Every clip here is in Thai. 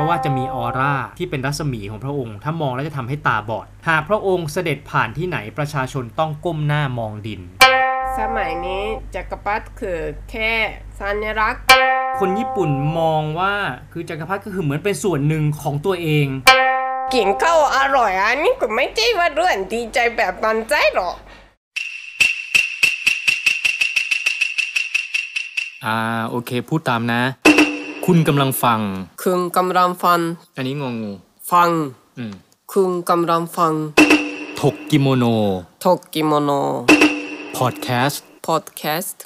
ราะว่าจะมีออร่าที่เป็นรัศมีของพระองค์ ถ้ามองแล้วจะทำให้ตาบอด หากพระองค์เสด็จผ่านที่ไหนประชาชนต้องก้มหน้ามองดิน สมัยนี้จักรพรรดิคือแค่สัญลักษณ์ คนญี่ปุ่นมองว่าคือจักรพรรดิก็คือเหมือนเป็นส่วนหนึ่งของตัวเองกินข้าวอร่อยอันนี้ก็ไม่ใช่ว่าเรื่องดีใจแบบบันใจหรอกอ่าโอเคพูดตามนะ คุณกำลังฟัง คุณกำลังฟัง อันนี้งงงูฟัง อืม คุณกำลังฟัง ถกกิโมโน ทกกิโมโน พอดแคสต์ พอดแคสต์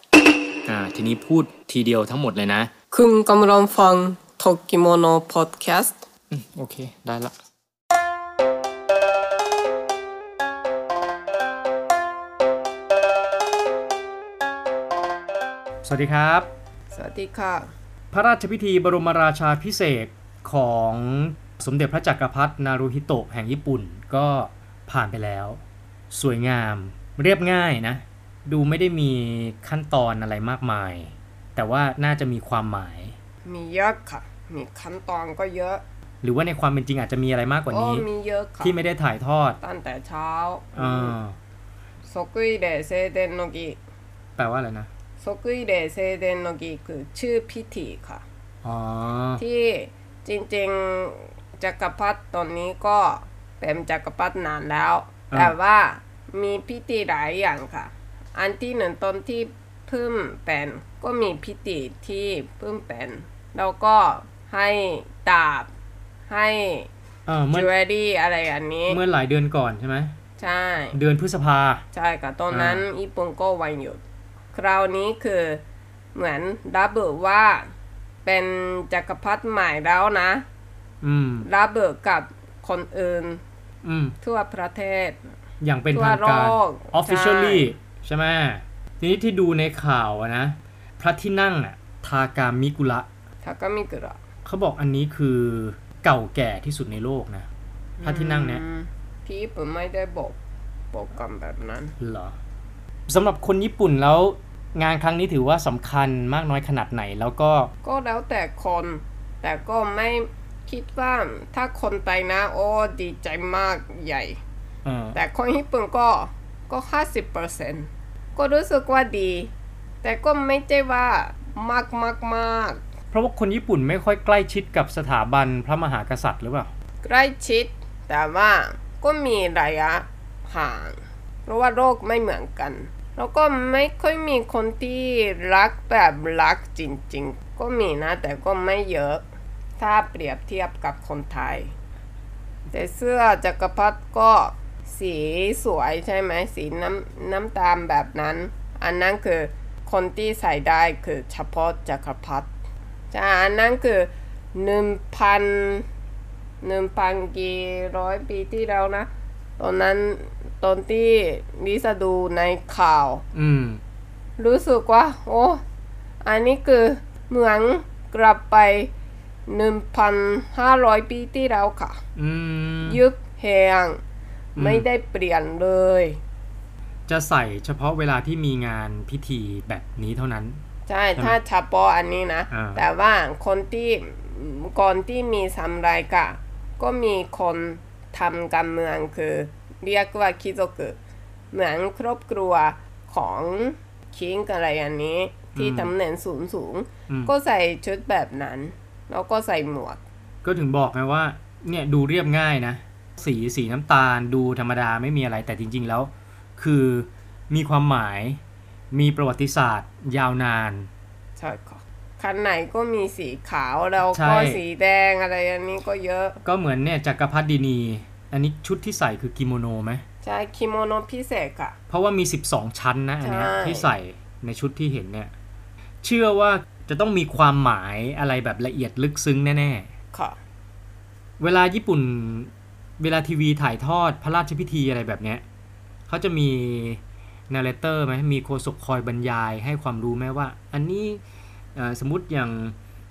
อ่า ทีนี้พูดทีเดียวทั้งหมดเลยนะ คุณกำลังฟัง ทกกิโมโน พอดแคสต์ อืม โอเค ได้ละ สวัสดีครับ สวัสดีค่ะ พระราชพิธีบรมราชาพิเศษของสมเด็จพระจักรพรรดินารูฮิโตะแห่งญี่ปุ่นก็ผ่านไปแล้ว สวยงามเรียบง่ายนะ ดูไม่ได้มีขั้นตอนอะไรมากมาย แต่ว่าน่าจะมีความหมาย มีเยอะค่ะ มีขั้นตอนก็เยอะ หรือว่าในความเป็นจริงอาจจะมีอะไรมากกว่านี้ มีเยอะค่ะ ที่ไม่ได้ถ่ายทอด ตั้งแต่เช้าอ่าซกุยเดเซเดนโนกิแปลว่าอะไรนะ 即位礼正殿の儀คือชื่อพิธีค่ะ อ๋อ ที่จริงๆจักรพรรดิตอนนี้ก็เป็นจักรพรรดินานแล้ว อ่า แต่ว่ามีพิธีหลายอย่างค่ะ อันที่หนึ่งตอนที่เพิ่มเป็นก็มีพิธีที่เพิ่มเป็นแล้วก็ให้ดาบให้ เออเมื่อ จิวเวลรี่อะไรอันนี้ เมื่อหลายเดือนก่อนใช่ไหม ใช่ เดือนพฤษภา ใช่ค่ะตอนนั้นญี่ปุ่นก็วันหยุด คราวนี้คือเหมือนระเบิดว่าเป็นจักรพรรดิใหม่แล้วนะอืมระเบิดกับคนอื่นอืมทั่วประเทศ อย่างเป็นทางการทั่วโลก officially ใช่ไหมทีนี้ที่ดูในข่าวอะนะ พระที่นั่งอะทากามิกุระทากามิกุระเขาบอกอันนี้คือเก่าแก่ที่สุดในโลกนะ พระที่นั่งเนี้ยอืมที่ญี่ปุ่นไม่ได้บอกบอกกันแบบนั้นเหรอสำหรับคนญี่ปุ่นแล้ว งานครั้งนี้ถือว่าสำคัญมากน้อยขนาดไหนแล้วก็ ก็แล้วแต่คน แต่ก็ไม่คิดว่าถ้าคนไทยนะ โอ้ดีใจมากใหญ่เออแต่คนญี่ปุ่นก็ก็ห้าสิบเปอร์เซ็นก็รู้สึกว่าดี แต่ก็ไม่ใช่ว่ามากมากมากเพราะว่าคนญี่ปุ่นไม่ค่อยใกล้ชิดกับสถาบันพระมหากษัตริย์หรือเปล่า ใกล้ชิด แต่ว่าก็มีระยะห่าง เพราะว่าโรคไม่เหมือนกัน แล้วก็ไม่ค่อยมีคนที่รักแบบรักจริงๆ ก็มีนะ แต่ก็ไม่เยอะ ถ้าเปรียบเทียบกับคนไทย แต่เสื้อจักรพรรดิก็สีสวยใช่ไหมสีน้ำน้ำตาลแบบนั้น อันนั้นคือคนที่ใส่ได้คือเฉพาะจักรพรรดิใช่อันนั้นคือหนึ่งพันหนึ่งพันกี่ร้อยปีที่แล้วนะ ตอนนั้นตอนที่ลิซาดูในข่าว อืม รู้สึกว่า โอ้ อันนี้คือเหมือนกลับไป1,500ปีที่แล้วค่ะ อืมยุคแห่งอืมไม่ได้เปลี่ยนเลย จะใส่เฉพาะเวลาที่มีงานพิธีแบบนี้เท่านั้น ใช่ ถ้าเฉพาะอันนี้นะอ่าแต่ว่าคนที่ก่อนที่มีสำไรายกะ ก็มีคน ทำการเมืองคือเรียกว่าคิโซกุเหมือนครอบครัวของคิงอะไรอันนี้ ที่ตำแหน่งสูงสูงๆอืมก็ใส่ชุดแบบนั้น แล้วก็ใส่หมวก ก็ถึงบอกไงว่า เนี่ยดูเรียบง่ายนะ สีสีน้ำตาลดูธรรมดาไม่มีอะไรแต่จริง ๆ แล้ว คือมีความหมายมีประวัติศาสตร์ยาวนานใช่ ค่ะคันไหนก็มีสีขาวแล้วใช่ก็สีแดงอะไรอันนี้ก็เยอะ ก็เหมือนเนี่ยจักรพรรดินี อันนี้ชุดที่ใส่คือกิโมโนไหมใช่คิโมโนพิเศษค่ะเพราะว่ามี 12 ชั้นนะอันเนี้ยใช่ที่ใส่ในชุดที่เห็นเนี่ย เชื่อว่าจะต้องมีความหมายอะไรแบบละเอียดลึกซึ้งแน่ค่ะๆเวลาญี่ปุ่นเวลาทีวีถ่ายทอดพระราชพิธีอะไรแบบเนี้ยเขาจะมีนาร์เรเตอร์ไหมมีโฆษกคอยบรรยายให้ความรู้ไหมว่า อันนี้เอ่อ สมมติอย่าง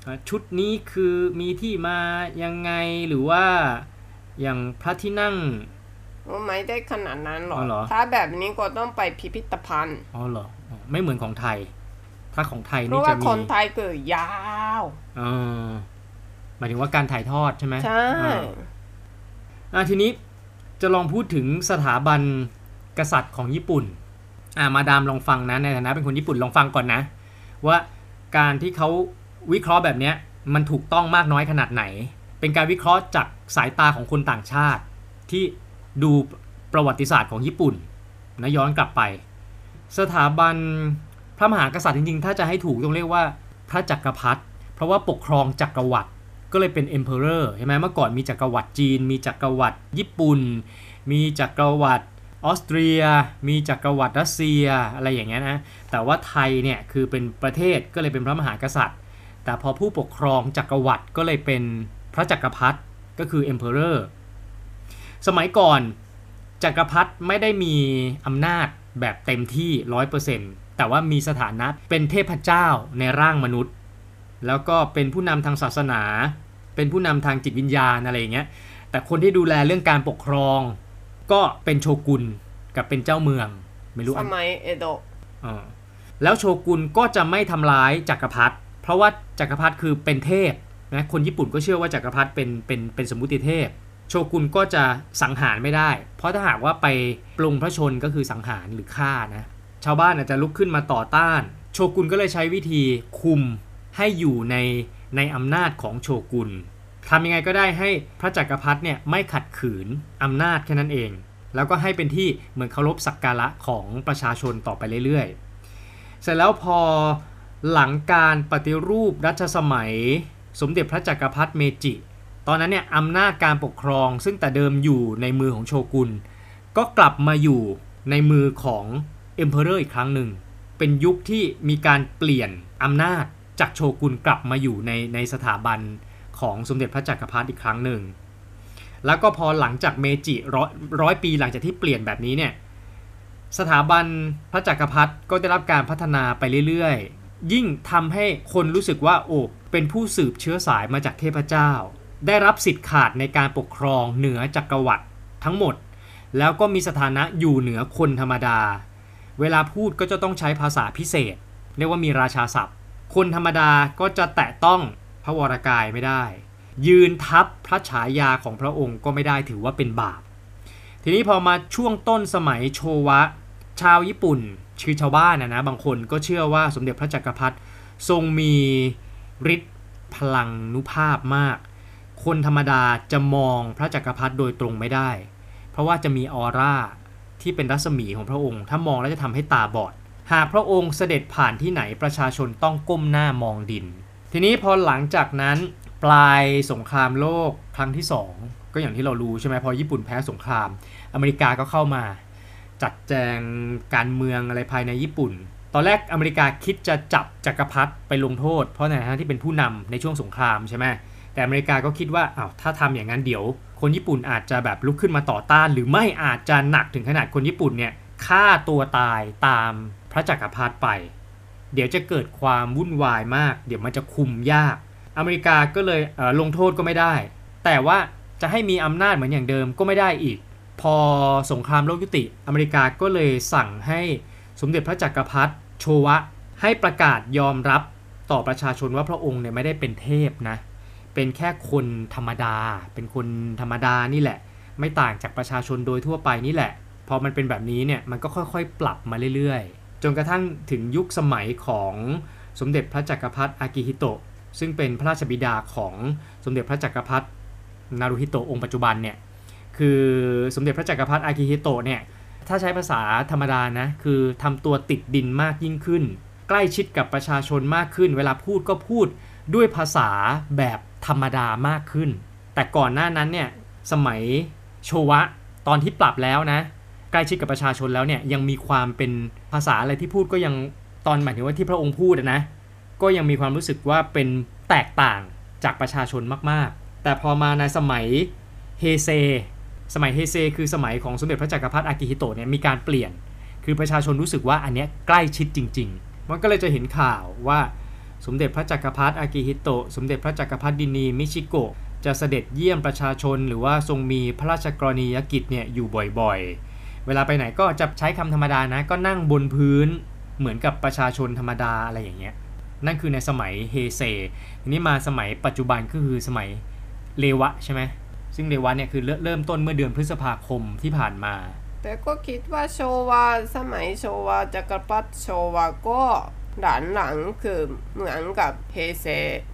เอ่อชุดนี้คือมีที่มายังไงหรือว่าอย่างพระที่นั่งไม่ได้ขนาดนั้นหรอกอ๋อเหรอถ้าแบบนี้ก็ต้องไปพิพิธภัณฑ์อ๋อเหรออ๋อไม่เหมือนของไทย ถ้าของไทยเพนี่ราะว่าจะมีคนไทยคือยาวเออหมายถึงว่าการถ่ายทอดใช่ไหมใช่อ่าอะทีนี้จะลองพูดถึงสถาบันกษัตริย์ของญี่ปุ่นอ่ามาดามลองฟังนะในฐานะเป็นคนญี่ปุ่นลองฟังก่อนนะ ว่า การที่เขาวิเคราะห์แบบนี้มันถูกต้องมากน้อยขนาดไหน เป็นการวิเคราะห์จากสายตาของคนต่างชาติ ที่ดูประวัติศาสตร์ของญี่ปุ่นนะย้อนกลับไป สถาบันพระมหากษัตริย์จริงๆ ถ้าจะให้ถูกต้องเรียกว่าพระจักรพรรดิเพราะว่าปกครองจักรวรรดิก็เลยเป็น emperor ใช่ไหมเมื่อก่อนมีจักรวรรดิจีน มีจักรวรรดิญี่ปุ่น มีจักรวรรดิ ออสเตรีย มีจักรวรรดิรัสเซียอะไรอย่างเงี้ยนะแต่ว่าไทยเนี่ยคือเป็นประเทศก็เลยเป็นพระมหากษัตริย์ แต่พอผู้ปกครองจักรวรรดิก็เลยเป็นพระจักรพรรดิก็คือ emperor สมัยก่อนจักรพรรดิไม่ได้มีอำนาจแบบเต็มที่ 100%แต่ว่ามีสถานะเป็นเทพเจ้าในร่างมนุษย์ แล้วก็เป็นผู้นำทางศาสนา เป็นผู้นำทางจิตวิญญาณอะไรอย่างเงี้ยแต่คนที่ดูแลเรื่องการปกครอง ก็เป็นโชกุนกับเป็นเจ้าเมือง ไม่รู้สอันมัยเอโดะอ่าแล้วโชกุนก็จะไม่ทำร้ายจักรพรรดิเพราะว่าจักรพรรดิคือเป็นเทพนะคนญี่ปุ่นก็เชื่อว่าจักรพรรดิเป็นเป็นเป็นสมมุติเทพ โชกุนก็จะสังหารไม่ได้ เพราะถ้าหากว่าไปปรุงพระชนก็คือสังหารหรือฆ่านะชาวบ้านอาจจะลุกขึ้นมาต่อต้าน โชกุนก็เลยใช้วิธีคุมให้อยู่ในในอำนาจของโชกุน ทำยังไงก็ได้ให้พระจักรพรรดิเนี่ยไม่ขัดขืนอำนาจแค่นั้นเอง แล้วก็ให้เป็นที่เหมือนเคารพสักการะของประชาชนต่อไปเรื่อยๆ เสร็จแล้วพอหลังการปฏิรูปรัชสมัย สมเด็จพระจักรพรรดิเมจิ ตอนนั้นเนี่ยอำนาจการปกครอง ซึ่งแต่เดิมอยู่ในมือของโชกุน ก็กลับมาอยู่ในมือของ emperor อีกครั้งหนึ่ง เป็นยุคที่มีการเปลี่ยนอำนาจจากโชกุนกลับมาอยู่ในในสถาบัน ของสมเด็จพระจักรพรรดิอีกครั้งหนึ่ง แล้วก็พอหลังจากเมจิร้อยร้อยปีหลังจากที่เปลี่ยนแบบนี้เนี่ยสถาบันพระจักรพรรดิก็ได้รับการพัฒนาไปเรื่อยๆ ยิ่งทำให้คนรู้สึกว่าโอ้เป็นผู้สืบเชื้อสายมาจากเทพเจ้า ได้รับสิทธิ์ขาดในการปกครองเหนือจักรวรรดิทั้งหมด แล้วก็มีสถานะอยู่เหนือคนธรรมดา เวลาพูดก็จะต้องใช้ภาษาพิเศษ เรียกว่ามีราชาศัพท์ คนธรรมดาก็จะแตะต้อง พระวรากายไม่ได้ ยืนทับพระฉายาของพระองค์ก็ไม่ได้ถือว่าเป็นบาป ทีนี้พอมาช่วงต้นสมัยโชวะ ชาวญี่ปุ่นคือชาวบ้านนะนะบางคนก็เชื่อว่าสมเด็จพระจักรพรรดิทรงมีฤทธิ์พลังนุภาพมาก คนธรรมดาจะมองพระจักรพรรดิโดยตรงไม่ได้ เพราะว่าจะมีออร่าที่เป็นรัศมีของพระองค์ ถ้ามองแล้วจะทำให้ตาบอด หากพระองค์เสด็จผ่านที่ไหนประชาชนต้องก้มหน้ามองดิน ทีนี้พอหลังจากนั้นปลายสงครามโลกครั้งที่สองก็อย่างที่เรารู้ใช่ไหมพอญี่ปุ่นแพ้สงคราม อเมริกาก็เข้ามาจัดแจงการเมืองอะไรภายในญี่ปุ่น ตอนแรกอเมริกาคิดจะจับจักรพรรดิไปลงโทษ เพราะในฐานะที่เป็นผู้นำในช่วงสงครามใช่ไหมแต่อเมริกาก็คิดว่าอ้าวถ้าทำอย่างนั้นเดี๋ยว คนญี่ปุ่นอาจจะแบบลุกขึ้นมาต่อต้าน หรือไม่อาจจะหนักถึงขนาดคนญี่ปุ่นเนี่ยฆ่าตัวตายตามพระจักรพรรดิไป เดี๋ยวจะเกิดความวุ่นวายมาก เดี๋ยวมันจะคุมยาก อเมริกาก็เลยเลงโทษก็ไม่ได้ แต่ว่าจะให้มีอำนาจเหมือนอย่างเดิมก็ไม่ได้อีก พอสงครามโลกยุติ อเมริกาก็เลยสั่งให้สมเด็จพระจักรพรรดิโชวะ ให้ประกาศยอมรับต่อประชาชนว่าพระองค์เนี่ยไม่ได้เป็นเทพนะ เป็นแค่คนธรรมดา เป็นคนธรรมดานี่แหละ ไม่ต่างจากประชาชนโดยทั่วไปนี่แหละ พอมันเป็นแบบนี้เนี่ยมันก็ค่อยๆ ปรับมาเรื่อยๆ จนกระทั่งถึงยุคสมัยของสมเด็จพระจักรพรรดิอากิฮิโตะซึ่งเป็นพระราชบิดาของสมเด็จพระจักรพรรดินารุฮิโตะองค์ปัจจุบันเนี่ยคือสมเด็จพระจักรพรรดิอากิฮิโตะเนี่ยถ้าใช้ภาษาธรรมดานะคือทำตัวติดดินมากยิ่งขึ้น ใกล้ชิดกับประชาชนมากขึ้น เวลาพูดก็พูดด้วยภาษาแบบธรรมดามากขึ้น แต่ก่อนหน้านั้นเนี่ยสมัยโชวะตอนที่ปรับแล้วนะ ใกล้ชิดกับประชาชนแล้วเนี่ยยังมีความเป็นภาษาอะไรที่พูดก็ยังตอนหมายถึงว่าที่พระองค์พูดนะก็ยังมีความรู้สึกว่าเป็นแตกต่างจากประชาชนมากๆ แต่พอมาในสมัยเฮเซ สมัยเฮเซคือสมัยของสมเด็จพระจักรพรรดิอากิฮิโตะเนี่ยมีการเปลี่ยน คือประชาชนรู้สึกว่าอันเนี้ยใกล้ชิดจริง ๆ มันก็เลยจะเห็นข่าวว่าสมเด็จพระจักรพรรดิอากิฮิโตะ สมเด็จพระจักรพรรดินีมิชิโกะจะเสด็จเยี่ยมประชาชนหรือว่าทรงมีพระราชกรณียกิจเนี่ยอยู่บ่อยๆ เวลาไปไหนก็จะใช้คำธรรมดานะ ก็นั่งบนพื้นเหมือนกับประชาชนธรรมดาอะไรอย่างเงี้ยอนั่นคือในสมัยเฮเซทีนี้มาสมัยปัจจุบันก็คือสมัยเรวะใช่ไหมซึ่งเรวะเนี่ยคือเริ่มเริ่มต้นเมื่อเดือนพฤษภาคมที่ผ่านมาแต่ก็คิดว่าโชวาสมัยโชวาจักรพรรดิโชวาก็หลานหลังคือเหมือนกับเฮเซ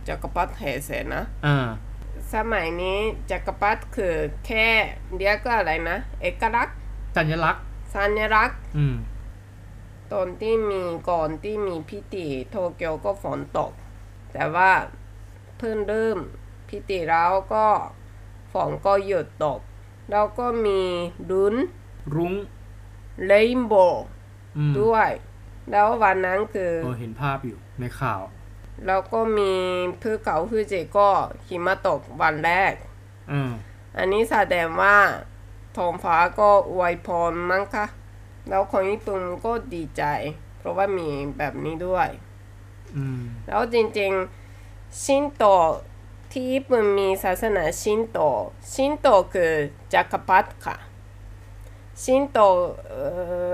จักรพรรดิเฮเซนะอ่าสมัยนี้จักรพรรดิคือแค่เรียกว่าอะไรนะ เอกลักษณ์ สัญลักษณ์ สัญลักษณ์ อืม ตอนที่มีก่อนที่มีพิธีโตเกียวก็ฝนตก แต่ว่าเพิ่งเริ่มพิธีแล้วก็ฝนก็หยุดตก แล้วก็มีรุนรุ้งเรนโบว์อืมด้วย แล้ววันนั้นคือเออเห็นภาพอยู่ในข่าว แล้วก็มีภูเขาฟูจิก็หิมะตกวันแรก อืมอันนี้แสดงว่าท้ องฟ้าก็อวยพรมั้งคะแล้วคนญี่ปุ่นก็ดีใจ เพราะว่ามีแบบนี้ด้วยอืมแล้วจริงๆชินโตที่ญี่ปุ่นมีศาสนาชินโต ชินโตคือจักรพรรดิค่ะ ชินโตเอ่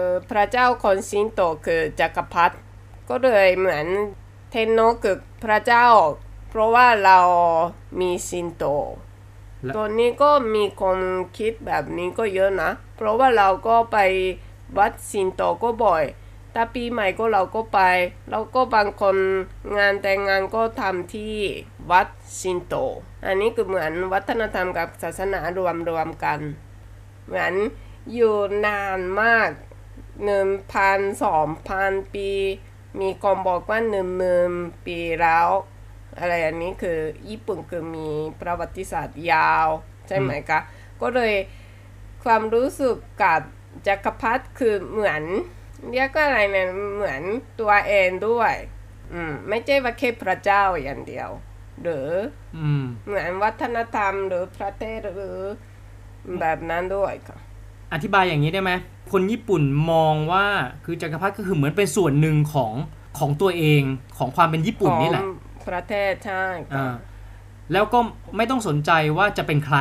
อพระเจ้าของชินโตคือจักรพรรดิก็เลยเหมือนเทนโนคือพระเจ้า เพราะว่าเรามีชินโตและ ตอนนี้ก็มีคนคิดแบบนี้ก็เยอะนะ เพราะว่าเราก็ไปวัดชินโตก็บ่อยถ้าปีใหม่ก็เราก็ไป แล้วก็บางคนงานแต่งงานก็ทำที่วัดชินโต อันนี้คือเหมือนวัฒนธรรมกับศาสนารวมรวมกัน เหมือนอยู่นานมากหนึ่งพันสองพันปี มีคนบอกว่าหนึ่งหมื่นปีแล้ว อะไรอันนี้คือญี่ปุ่นคือมีประวัติศาสตร์ยาว ใช่ไหมคะ ก็เลยความรู้สึกกับจักรพรรดิคือเหมือน เรียกว่าอะไรเนี่ยเหมือนตัวเองด้วยอืมไม่ใช่ว่าแค่พระเจ้าอย่างเดียว หรืออืมเหมือนวัฒนธรรมหรือประเทศหรือแบบนั้นด้วยค่ะอธิบายอย่างนี้ได้ไหมคนญี่ปุ่นมองว่าคือจักรพรรดิก็คือเหมือนเป็นส่วนหนึ่งของของตัวเองของความเป็นญี่ปุ่นนี่แหละของ ประเทศใช่ค่ะอ่าแล้วก็ไม่ต้องสนใจว่าจะเป็นใคร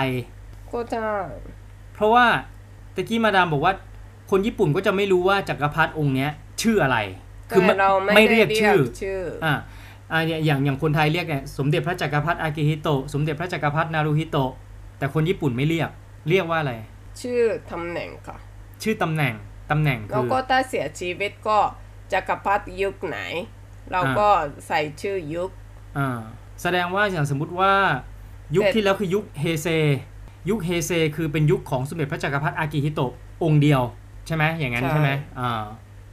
ก็ใช่เพราะว่าตะกี้มาดามบอกว่า คนญี่ปุ่นก็จะไม่รู้ว่าจักรพรรดิองค์เนี้ย ชื่ออะไรแต่เราไม่ไม่ได้เรียกชื่อชื่ออ่าอ่าอย่างอย่างอย่างคนไทยเรียกเนี่ยสมเด็จพระจักรพรรดิอากิฮิโตะสมเด็จพระจักรพรรดินารูฮิโตะแต่คนญี่ปุ่นไม่เรียก เรียกว่าอะไร ชื่อตำแหน่งค่ะ ชื่อตำแหน่งตำแหน่งแล้วคือก็ถ้าเสียชีวิตก็จักรพรรดิยุคไหน เราก็ใส่ชื่อยุค อ่าแสดงว่าอย่างสมมุติว่ายุคแต่ที่แล้วคือยุคเฮเซ ยุคเฮเซคือเป็นยุคของสมเด็จพระจักรพรรดิอากิฮิโตะองค์เดียว ใช่ไหมอย่างนั้นใช่ไหมอ่า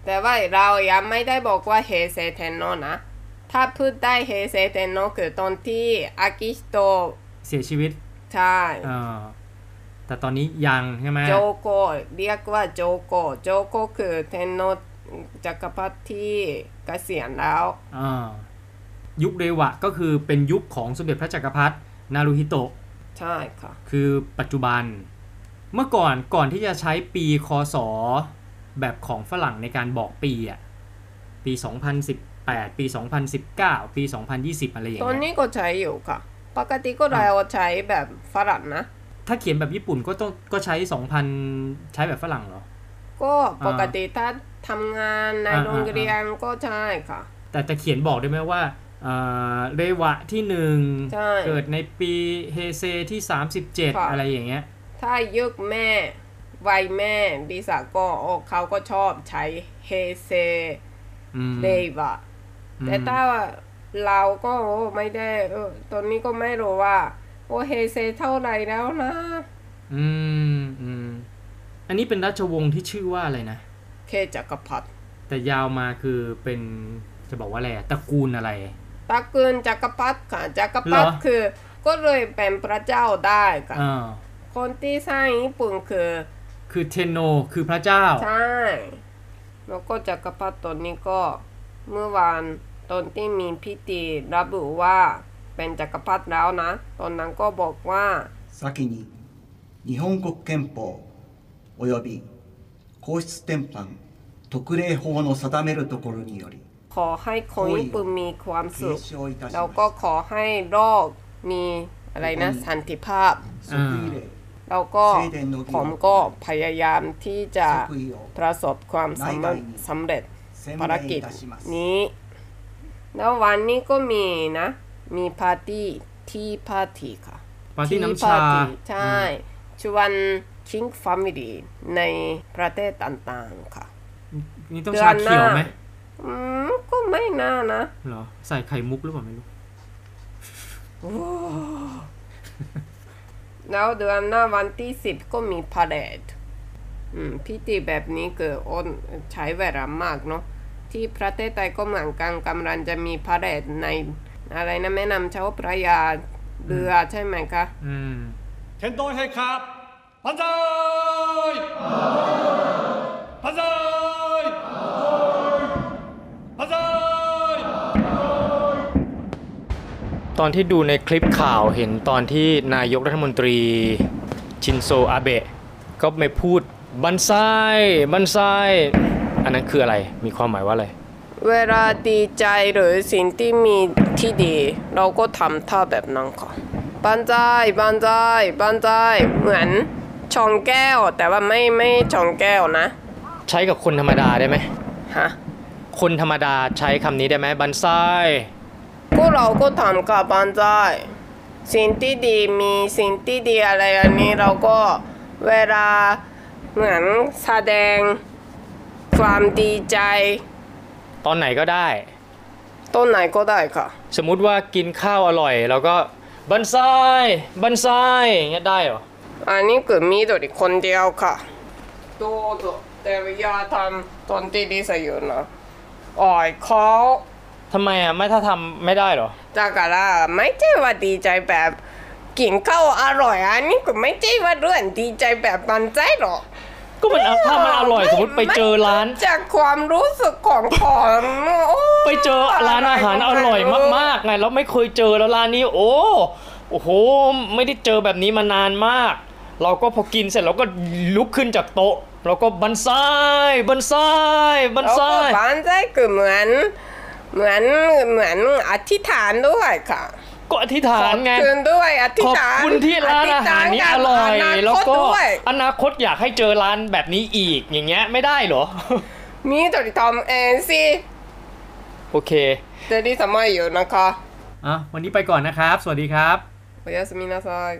แต่ว่าเรายังไม่ได้บอกว่าเฮเซเทนโนนะ ถ้าพูดได้เฮเซเทนโนคือตอนที่อากิฮิโตะเสียชีวิต ใช่อ่าแต่ตอนนี้ยังใช่ไหมโจโกเรียกว่า 上皇 上皇 คือ 天皇จักรพรรดิที่เกษียณแล้วอ่า ยุคเรวะก็คือเป็นยุคของสมเด็จพระจักรพรรดินารูฮิโตะใช่ค่ะคือปัจจุบัน เมื่อก่อนก่อนที่จะใช้ปีคศแบบของฝรั่งในการบอกปีอะปี 2018 ปี 2019 ปี 2020 อะไรอย่างตอนเงี้ยนี้ก็ใช้อยู่ค่ะ ปกติก็เราใช้แบบฝรั่งนะ ถ้าเขียนแบบญี่ปุ่นก็ต้องก็ใช้ 2,000 ใช้แบบฝรั่งเหรอ ก็ปกติถ้าทำงานในอ่าโรงเรียนก็ใช่ค่ะ แต่จะเขียนบอกได้ไหมว่า เอ่อเรวะที่หนึ่งใช่เกิดในปีเฮเซที่ค่ะ37 อะไรอย่างเงี้ย ถ้ายุคแม่วัยแม่ดิสาก็โอ้เขาก็ชอบใช้เฮเซอืมเดวะอืมแต่ถ้าเราก็โอ้ไม่ได้เออตอนนี้ก็ไม่รู้ว่า โอ้เฮเซเท่าไหร่แล้วนะ อืมอืมอันนี้เป็นราชวงศ์ที่ชื่อว่าอะไรนะ เคจักรพรรดิแต่ยาวมาคือเป็นจะบอกว่าอะไรอะตระกูลอะไร ตระกูลจักรพรรดิค่ะจักรพรรดิ เหรอ คือ ก็เลยเป็นพระเจ้าได้ค่ะ อ่า คนที่สร้างญี่ปุ่นคือ คือเทนโนคือพระเจ้า ใช่ แล้วก็จักรพรรดิตนนี้ก็เมื่อวานตอนที่มีพิธีระบุว่าเป็นจักรพรรดิแล้วนะ ตอนนั้นก็บอกว่า 先に日本国憲法及び皇室典範特例法の定めるところにより ขอให้คนปุ่มมีความสุข แล้วก็ขอให้โลกมีอะไรนะสันติภาพ แล้วก็ผมก็พยายามที่จะประสบความสำเร็จภารกิจนี้ แล้ววันนี้ก็มีนะ มีปาร์ตี้ที่ปาร์ตี้ค่ะปาร์ตี้น้ำชา ใช่ชวนคิงฟามิลีในประเทศต่างๆค่ะ นี่ต้องชาเขียวไหม อก็ไม่น่านะเหรอ ใส่ไข่มุกหรือเปล่าไม่รู้แล้วเดือนหน้าวันที่สิบก็มีพาเลดอืมพิธีแบบนี้เกิดอ้นใช้เวลามากเนาะที่ประเทศไทยก็เหมือนกันกำลังจะมีพาเลดใน อะไรนะแม่นำเจ้าพระยาเรือใช่ไหมคะ อืมเทนโดให้ครับพันใจพันใจ ตอนที่ดูในคลิปข่าวเห็นตอนที่นายกรัฐมนตรีชินโซอาเบะก็ไม่พูดบันไซบันไซอันนั้นคืออะไรมีความหมายว่าอะไร เวลาดีใจหรือสิ่งที่มีที่ดี เราก็ทำท่าแบบนั้นค่ะบันใจบันใจบันใจเหมือนชงแก้ว แต่ว่าไม่ไม่ชงแก้วนะ ใช้กับคนธรรมดาได้ไหมฮะคนธรรมดาใช้คำนี้ได้ไหมบันไซ ก็เราก็ทำกับบันใจสิ่งที่ดีมีสิ่งที่ดีอะไรอันนี้เราก็เวลาเหมือนแสดงความดีใจ ตอนไหนก็ได้ ต้นไหนก็ได้ค่ะ สมมุติว่ากินข้าวอร่อยแล้วก็บันไซบันไซอย่างเงี้ยได้เหรออันนี้คือมีตัวคนเดียวค่ะดูดูแต่อย่าทำตอนที่ดีสอยู่นะอ่อยเขา ทำไมอ่ะไม่ถ้าทำไม่ได้เหรอ だからไม่ใช่ว่าดีใจแบบกินข้าวอร่อยอันนี้ก็ไม่ใช่ว่าเรื่องดีใจแบบมันใจหรอก ก็มันเอาถ้ามันอร่อยสมมติไปเจอร้าน ไม่จากความรู้สึกของผมโอ้ ไปเจอร้านอาหารอร่อยมากๆไงแล้วไม่เคยเจอแล้วร้านนี้ โอ้โอ้โห ไม่ได้เจอแบบนี้มานานมาก เราก็พอกินเสร็จเราก็ลุกขึ้นจากโต๊ะเราก็บันไซบันไซบัน แล้ว ไซ ก็บ้านใจคือเหมือน เหมือนเหมือนอธิษฐานด้วยค่ะ ก็อธิษฐานไงคืนด้วยอธิษขอบฐานคุณที่ร้านอาหารนี้อร่อยแล้วก็อนาคตอยากให้เจอร้านแบบนี้อีกอย่างเงี้ยไม่ได้เหรอมีติะทอมเองสิโอเคจะได้สมัยอยู่นะคะอะวันนี้ไปก่อนนะครับ สวัสดีครับ โอ้ยสมินาซอย